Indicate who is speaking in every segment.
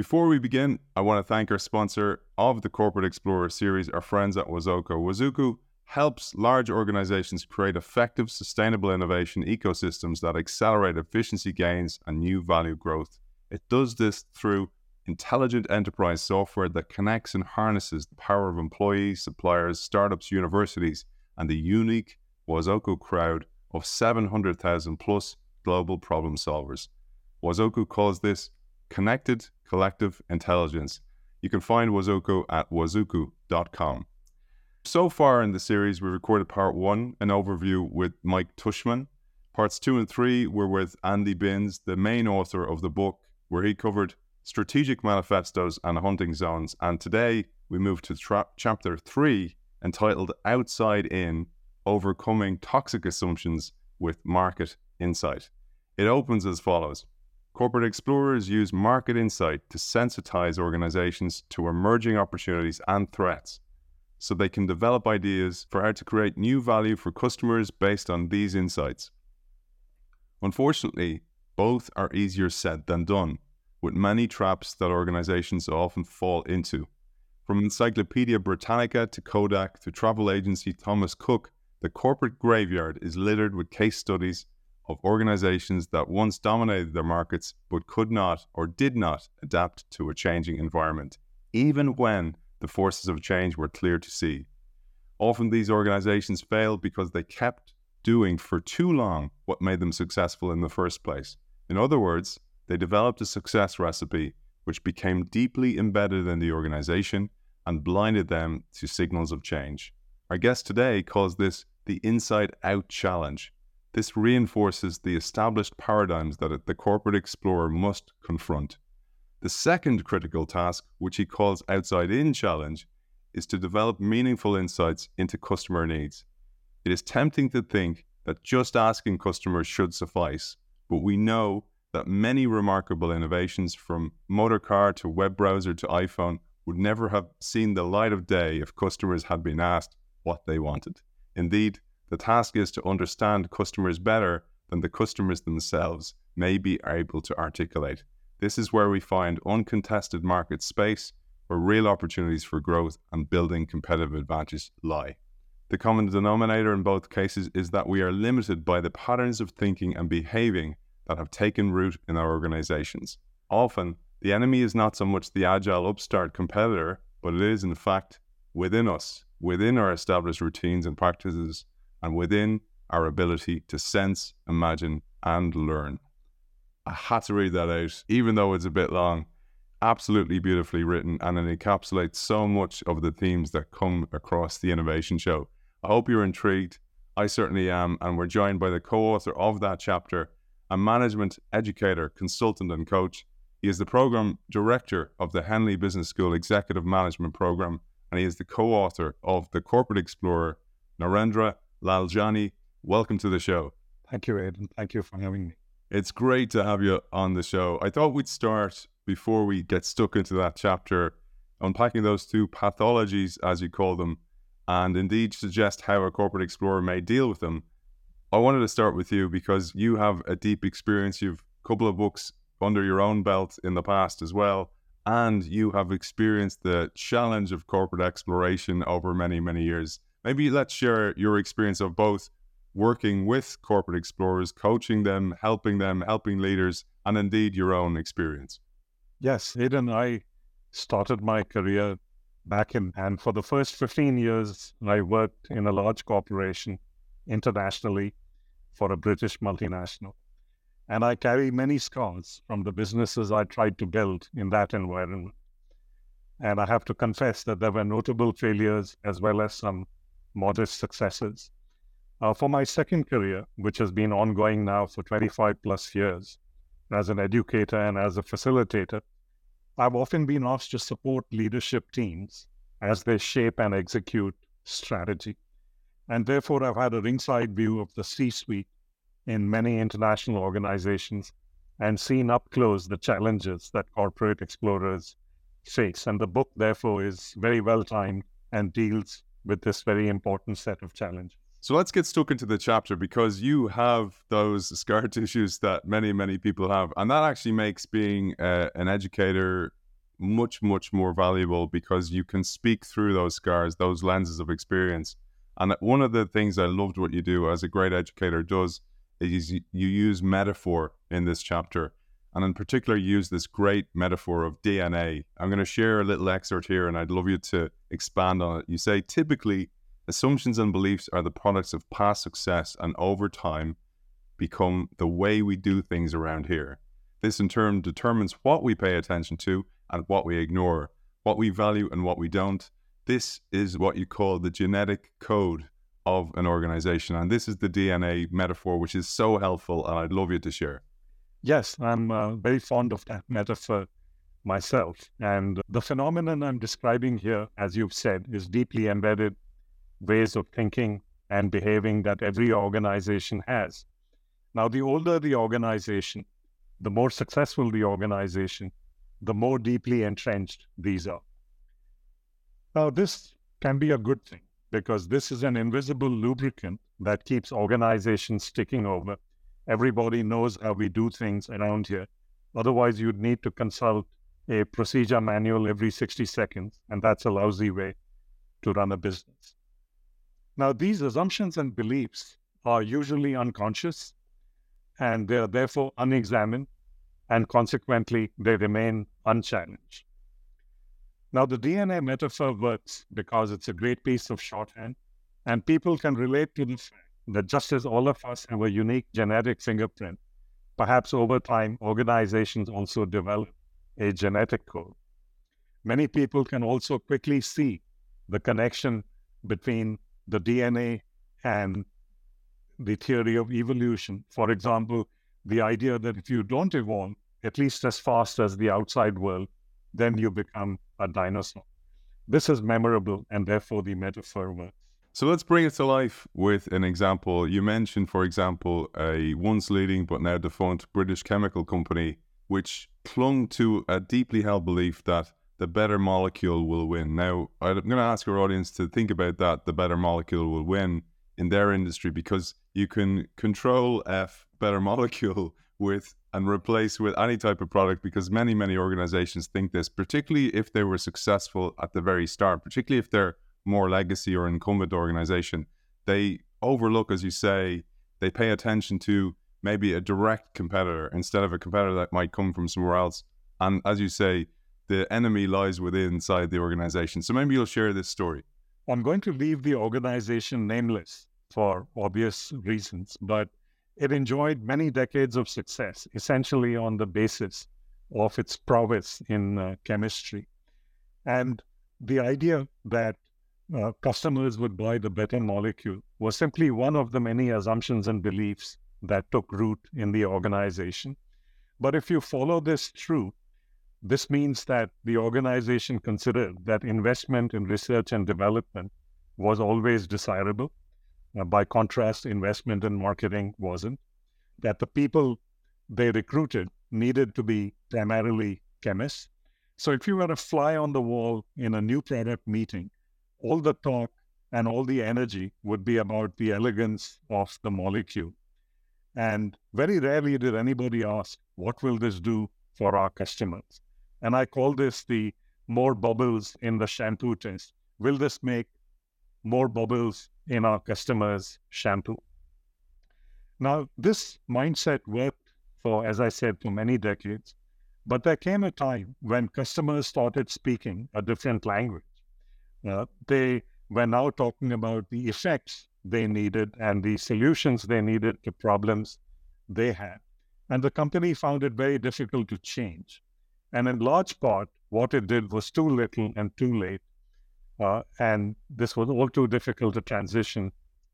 Speaker 1: Before we begin, I want to thank our sponsor of the Corporate Explorer series, our friends at Wazoku. Wazoku helps large organizations create effective, sustainable innovation ecosystems that accelerate efficiency gains and new value growth. It does this through intelligent enterprise software that connects and harnesses the power of employees, suppliers, startups, universities, and the unique Wazoku crowd of 700,000 plus global problem solvers. Wazoku calls this connected collective intelligence. You can find Wazoku at wazoku.com. So far in the series, we recorded part one, an overview with Mike Tushman. Parts two and three were with Andy Binns, the main author of the book, where he covered strategic manifestos and hunting zones. And today we move to tra- chapter three, entitled Outside In Overcoming Toxic Assumptions with Market Insight. It opens as follows Corporate explorers use market insight to sensitize organizations to emerging opportunities and threats so they can develop ideas for how to create new value for customers based on these insights. Unfortunately, both are easier said than done, with many traps that organizations often fall into. From Encyclopedia Britannica to Kodak to travel agency Thomas Cook, the corporate graveyard is littered with case studies of organizations that once dominated their markets but could not or did not adapt to a changing environment, even when the forces of change were clear to see. Often these organizations failed because they kept doing for too long what made them successful in the first place. In other words, they developed a success recipe which became deeply embedded in the organization and blinded them to signals of change. Our guest today calls this the inside out challenge. This reinforces the established paradigms that the corporate explorer must confront. The second critical task, which he calls outside in challenge, is to develop meaningful insights into customer needs. It is tempting to think that just asking customers should suffice, but we know that many remarkable innovations from motor car to web browser to iPhone would never have seen the light of day if customers had been asked what they wanted. Indeed, the task is to understand customers better than the customers themselves may be able to articulate. This is where we find uncontested market space where real opportunities for growth and building competitive advantage lie. The common denominator in both cases is that we are limited by the patterns of thinking and behaving that have taken root in our organizations. Often, the enemy is not so much the agile upstart competitor, but it is in fact within us, within our established routines and practices, and within our ability to sense, imagine, and learn. I had to read that out, even though it's a bit long. Absolutely beautifully written, and it encapsulates so much of the themes that come across the innovation show. I hope you're intrigued. I certainly am, and we're joined by the co author of that chapter, a management educator, consultant, and coach. He is the program director of the Henley Business School Executive Management Program, and he is the co author of The Corporate Explorer. Narendra Laljani, welcome to the show.
Speaker 2: Thank you, Aidan. Thank you for having me.
Speaker 1: It's great to have you on the show. I thought we'd start before we get stuck into that chapter, unpacking those two pathologies, as you call them, and indeed suggest how a corporate explorer may deal with them. I wanted to start with you because you have a deep experience. You've a couple of books under your own belt in the past as well, and you have experienced the challenge of corporate exploration over many, many years. Maybe let's share your experience of both working with corporate explorers, coaching them, helping them, helping leaders, and indeed your own experience?
Speaker 2: Yes, Aidan, I started my career back in, and for the first 15 years, I worked in a large corporation internationally for a British multinational. And I carry many scars from the businesses I tried to build in that environment. And I have to confess that there were notable failures as well as some modest successes. Uh, for my second career, which has been ongoing now for 25 plus years as an educator and as a facilitator, I've often been asked to support leadership teams as they shape and execute strategy. And therefore, I've had a ringside view of the C suite in many international organizations and seen up close the challenges that corporate explorers face. And the book, therefore, is very well timed and deals with this very important set of challenges.
Speaker 1: So let's get stuck into the chapter because you have those scar tissues that many, many people have. And that actually makes being uh, an educator much, much more valuable because you can speak through those scars, those lenses of experience. And one of the things I loved what you do as a great educator does is you, you use metaphor in this chapter. And in particular, use this great metaphor of DNA. I'm going to share a little excerpt here and I'd love you to expand on it. You say, typically, assumptions and beliefs are the products of past success and over time become the way we do things around here. This in turn determines what we pay attention to and what we ignore, what we value and what we don't. This is what you call the genetic code of an organization. And this is the DNA metaphor, which is so helpful. And I'd love you to share.
Speaker 2: Yes, I'm uh, very fond of that metaphor myself. And the phenomenon I'm describing here, as you've said, is deeply embedded ways of thinking and behaving that every organization has. Now, the older the organization, the more successful the organization, the more deeply entrenched these are. Now, this can be a good thing because this is an invisible lubricant that keeps organizations sticking over. Everybody knows how we do things around here. Otherwise, you'd need to consult a procedure manual every 60 seconds, and that's a lousy way to run a business. Now, these assumptions and beliefs are usually unconscious and they are therefore unexamined, and consequently, they remain unchallenged. Now, the DNA metaphor works because it's a great piece of shorthand, and people can relate to the fact that just as all of us have a unique genetic fingerprint, perhaps over time, organizations also develop a genetic code. Many people can also quickly see the connection between the DNA and the theory of evolution. For example, the idea that if you don't evolve, at least as fast as the outside world, then you become a dinosaur. This is memorable, and therefore the metaphor works.
Speaker 1: So let's bring it to life with an example. You mentioned, for example, a once leading but now defunct British chemical company which clung to a deeply held belief that the better molecule will win. Now, I'm going to ask our audience to think about that the better molecule will win in their industry because you can control F better molecule with and replace with any type of product because many many organizations think this particularly if they were successful at the very start particularly if they're more legacy or incumbent organization. They overlook as you say they pay attention to maybe a direct competitor instead of a competitor that might come from somewhere else. And as you say the enemy lies within inside the organization. So maybe you'll share this story.
Speaker 2: I'm going to leave the organization nameless for obvious reasons, but it enjoyed many decades of success, essentially on the basis of its prowess in uh, chemistry. And the idea that uh, customers would buy the better molecule was simply one of the many assumptions and beliefs that took root in the organization. But if you follow this through, this means that the organization considered that investment in research and development was always desirable uh, by contrast, investment in marketing wasn't. That the people they recruited needed to be primarily chemists. So if you were a fly on the wall in a new product meeting, all the talk and all the energy would be about the elegance of the molecule. And very rarely did anybody ask, what will this do for our customers? And I call this the more bubbles in the shampoo test. Will this make more bubbles in our customers' shampoo. Now, this mindset worked for, as I said, for many decades. But there came a time when customers started speaking a different language. They were now talking about the effects they needed and the solutions they needed to problems they had. And the company found it very difficult to change. And in large part, what it did was too little and too late uh, and this was all too difficult to transition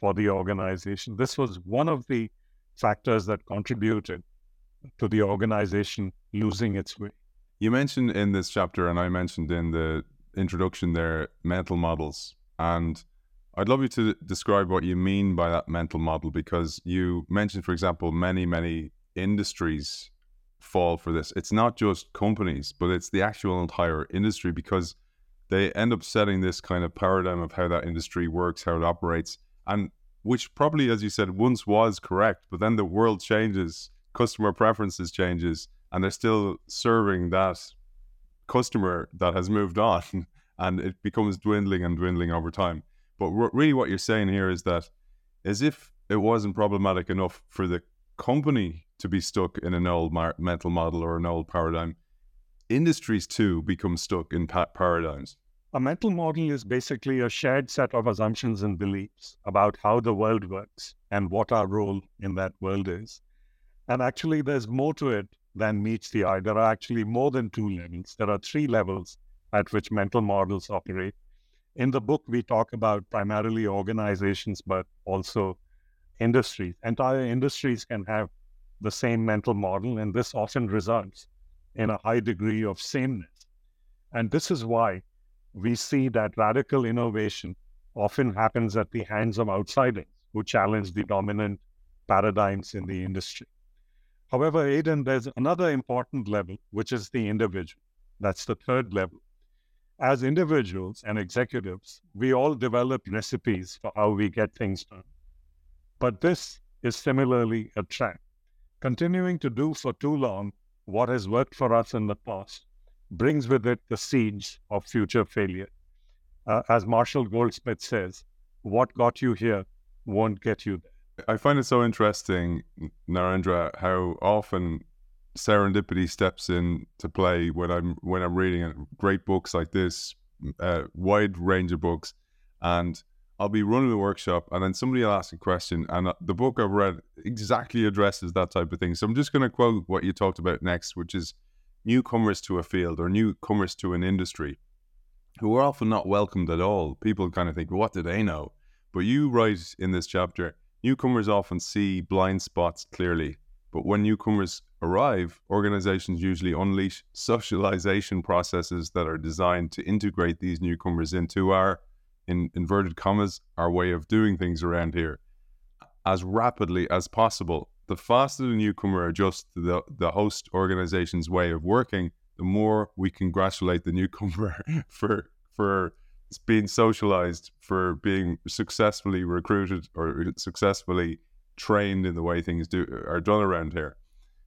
Speaker 2: for the organization. This was one of the factors that contributed to the organization losing its way.
Speaker 1: You mentioned in this chapter, and I mentioned in the introduction there, mental models. And I'd love you to describe what you mean by that mental model because you mentioned, for example, many, many industries fall for this. It's not just companies, but it's the actual entire industry because they end up setting this kind of paradigm of how that industry works, how it operates, and which probably, as you said, once was correct, but then the world changes, customer preferences changes, and they're still serving that customer that has moved on and it becomes dwindling and dwindling over time. But really, what you're saying here is that as if it wasn't problematic enough for the company to be stuck in an old mar- mental model or an old paradigm, industries too become stuck in pa- paradigms.
Speaker 2: A mental model is basically a shared set of assumptions and beliefs about how the world works and what our role in that world is. And actually, there's more to it than meets the eye. There are actually more than two levels. There are three levels at which mental models operate. In the book, we talk about primarily organizations, but also industries. Entire industries can have the same mental model, and this often results in a high degree of sameness. And this is why we see that radical innovation often happens at the hands of outsiders who challenge the dominant paradigms in the industry. However, Aidan, there's another important level, which is the individual. That's the third level. As individuals and executives, we all develop recipes for how we get things done. But this is similarly a trap. Continuing to do for too long what has worked for us in the past brings with it the seeds of future failure. Uh, as Marshall Goldsmith says, what got you here won't get you there.
Speaker 1: I find it so interesting, Narendra, how often serendipity steps in to play when I'm when I'm reading great books like this, uh, wide range of books, and I'll be running the workshop, and then somebody will ask a question, and uh, the book I've read exactly addresses that type of thing. So I'm just going to quote what you talked about next, which is newcomers to a field or newcomers to an industry who are often not welcomed at all. People kind of think, what do they know? But you write in this chapter, newcomers often see blind spots clearly. But when newcomers arrive, organizations usually unleash socialization processes that are designed to integrate these newcomers into our, in inverted commas, our way of doing things around here as rapidly as possible the faster the newcomer adjusts to the, the host organization's way of working, the more we congratulate the newcomer for for being socialized, for being successfully recruited or successfully trained in the way things do are done around here.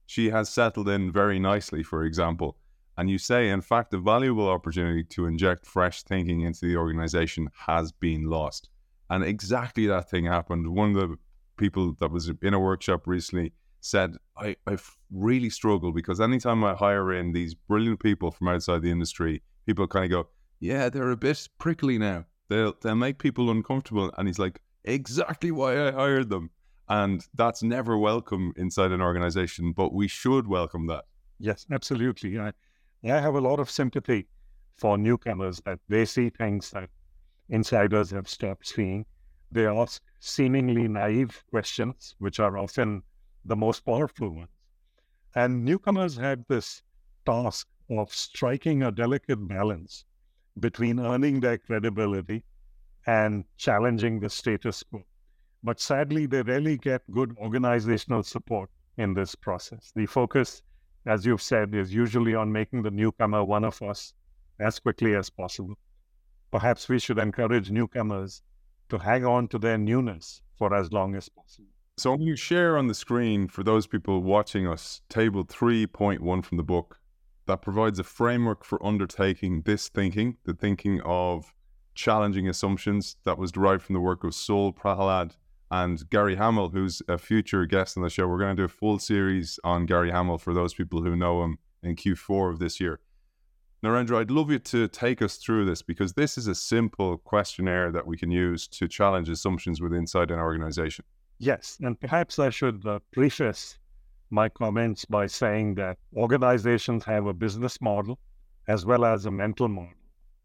Speaker 1: She has settled in very nicely, for example. And you say, in fact, a valuable opportunity to inject fresh thinking into the organization has been lost. And exactly that thing happened. One of the people that was in a workshop recently said, I, I really struggle because anytime I hire in these brilliant people from outside the industry, people kind of go, yeah, they're a bit prickly now. They'll, they'll make people uncomfortable. And he's like, exactly why I hired them. And that's never welcome inside an organization, but we should welcome that.
Speaker 2: Yes, absolutely. I, I have a lot of sympathy for newcomers that they see things that insiders have stopped seeing. They ask seemingly naive questions, which are often the most powerful ones. And newcomers had this task of striking a delicate balance between earning their credibility and challenging the status quo. But sadly, they rarely get good organizational support in this process. The focus, as you've said, is usually on making the newcomer one of us as quickly as possible. Perhaps we should encourage newcomers to hang on to their newness for as long as possible.
Speaker 1: So, you share on the screen for those people watching us table 3.1 from the book that provides a framework for undertaking this thinking, the thinking of challenging assumptions that was derived from the work of Saul Prahalad and Gary Hamel, who's a future guest on the show. We're going to do a full series on Gary Hamel for those people who know him in Q4 of this year. Narendra, I'd love you to take us through this because this is a simple questionnaire that we can use to challenge assumptions within inside an organization.
Speaker 2: Yes, and perhaps I should uh, preface my comments by saying that organizations have a business model as well as a mental model.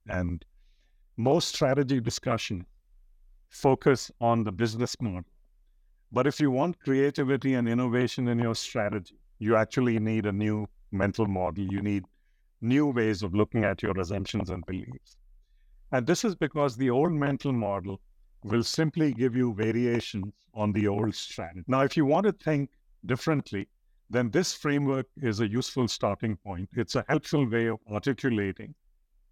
Speaker 2: And most strategy discussion focus on the business model. But if you want creativity and innovation in your strategy, you actually need a new mental model. You need new ways of looking at your assumptions and beliefs. And this is because the old mental model will simply give you variations on the old strategy. Now, if you want to think differently, then this framework is a useful starting point. It's a helpful way of articulating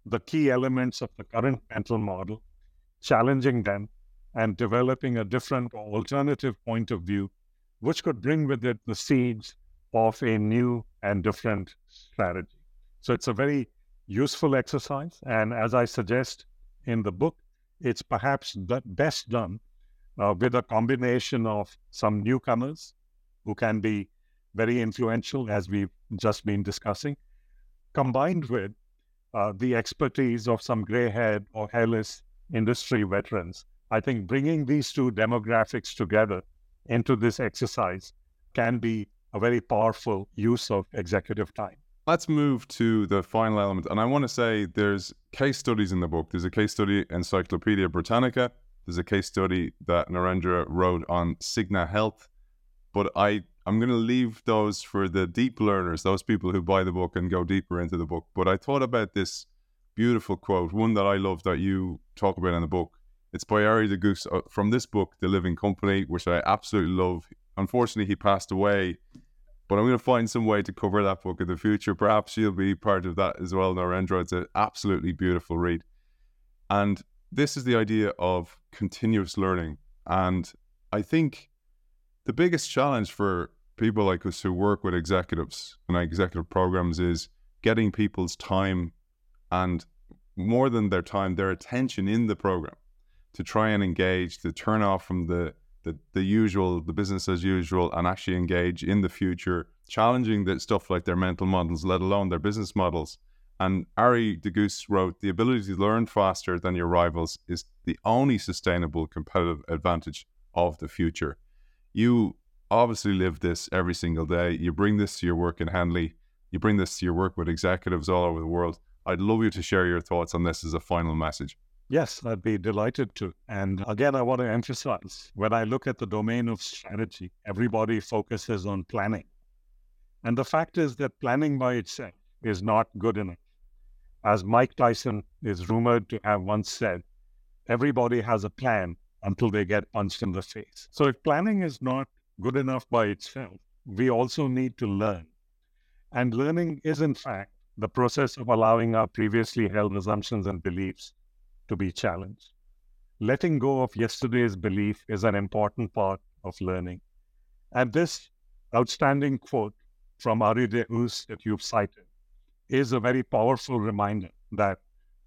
Speaker 2: the key elements of the current mental model, challenging them, and developing a different or alternative point of view, which could bring with it the seeds of a new and different strategy. So it's a very useful exercise. And as I suggest in the book, it's perhaps best done uh, with a combination of some newcomers who can be very influential, as we've just been discussing, combined with uh, the expertise of some gray haired or hairless industry veterans. I think bringing these two demographics together into this exercise can be a very powerful use of executive time.
Speaker 1: Let's move to the final element. And I want to say there's case studies in the book. There's a case study, Encyclopedia Britannica. There's a case study that Narendra wrote on Cigna Health. But I, I'm going to leave those for the deep learners, those people who buy the book and go deeper into the book. But I thought about this beautiful quote, one that I love that you talk about in the book. It's by Arie de Geus uh, from this book, The Living Company, which I absolutely love. Unfortunately, he passed away but I'm going to find some way to cover that book in the future. Perhaps you'll be part of that as well, Narendra. It's an absolutely beautiful read. And this is the idea of continuous learning. And I think the biggest challenge for people like us who work with executives and executive programs is getting people's time and more than their time, their attention in the program to try and engage, to turn off from the the, the usual, the business as usual, and actually engage in the future, challenging the stuff like their mental models, let alone their business models. And Arie de Geus wrote, the ability to learn faster than your rivals is the only sustainable competitive advantage of the future. You obviously live this every single day. You bring this to your work in Henley. You bring this to your work with executives all over the world. I'd love you to share your thoughts on this as a final message.
Speaker 2: Yes, I'd be delighted to. And again, I want to emphasize when I look at the domain of strategy, everybody focuses on planning. And the fact is that planning by itself is not good enough. As Mike Tyson is rumored to have once said, everybody has a plan until they get punched in the face. So if planning is not good enough by itself, we also need to learn. And learning is, in fact, the process of allowing our previously held assumptions and beliefs to be challenged. Letting go of yesterday's belief is an important part of learning. And this outstanding quote from Arie de Geus that you've cited is a very powerful reminder that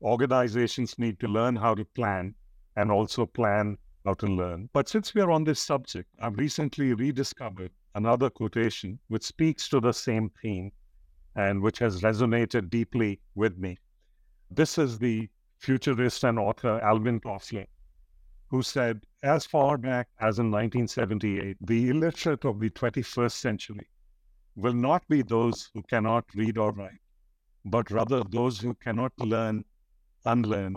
Speaker 2: organizations need to learn how to plan and also plan how to learn. But since we are on this subject, I've recently rediscovered another quotation which speaks to the same theme and which has resonated deeply with me. This is the futurist and author Alvin Toffler, who said, as far back as in 1978, the illiterate of the 21st century will not be those who cannot read or write, but rather those who cannot learn, unlearn,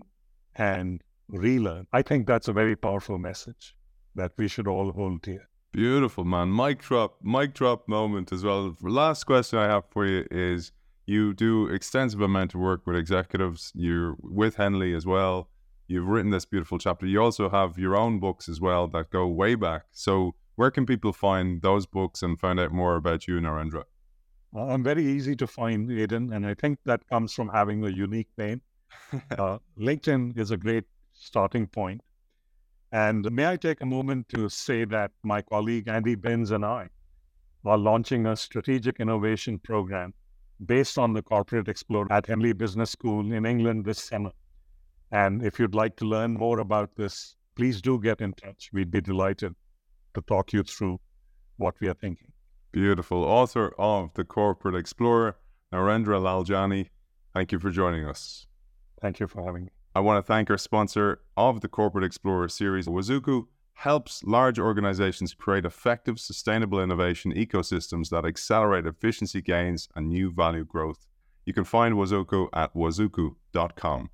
Speaker 2: and relearn. I think that's a very powerful message that we should all hold dear.
Speaker 1: Beautiful, man. Mic drop, mic drop moment as well. The last question I have for you is you do extensive amount of work with executives. You're with Henley as well. You've written this beautiful chapter. You also have your own books as well that go way back. So where can people find those books and find out more about you, Narendra?
Speaker 2: I'm very easy to find, Aidan, and I think that comes from having a unique name. uh, LinkedIn is a great starting point. And may I take a moment to say that my colleague Andy Binns and I are launching a strategic innovation program based on the Corporate Explorer at Henley Business School in England this summer. And if you'd like to learn more about this, please do get in touch. We'd be delighted to talk you through what we are thinking.
Speaker 1: Beautiful. Author of The Corporate Explorer, Narendra Laljani. Thank you for joining us.
Speaker 2: Thank you for having me.
Speaker 1: I want to thank our sponsor of the Corporate Explorer series, Wazoku, helps large organizations create effective, sustainable innovation ecosystems that accelerate efficiency gains and new value growth. You can find Wazoku at wazoku.com.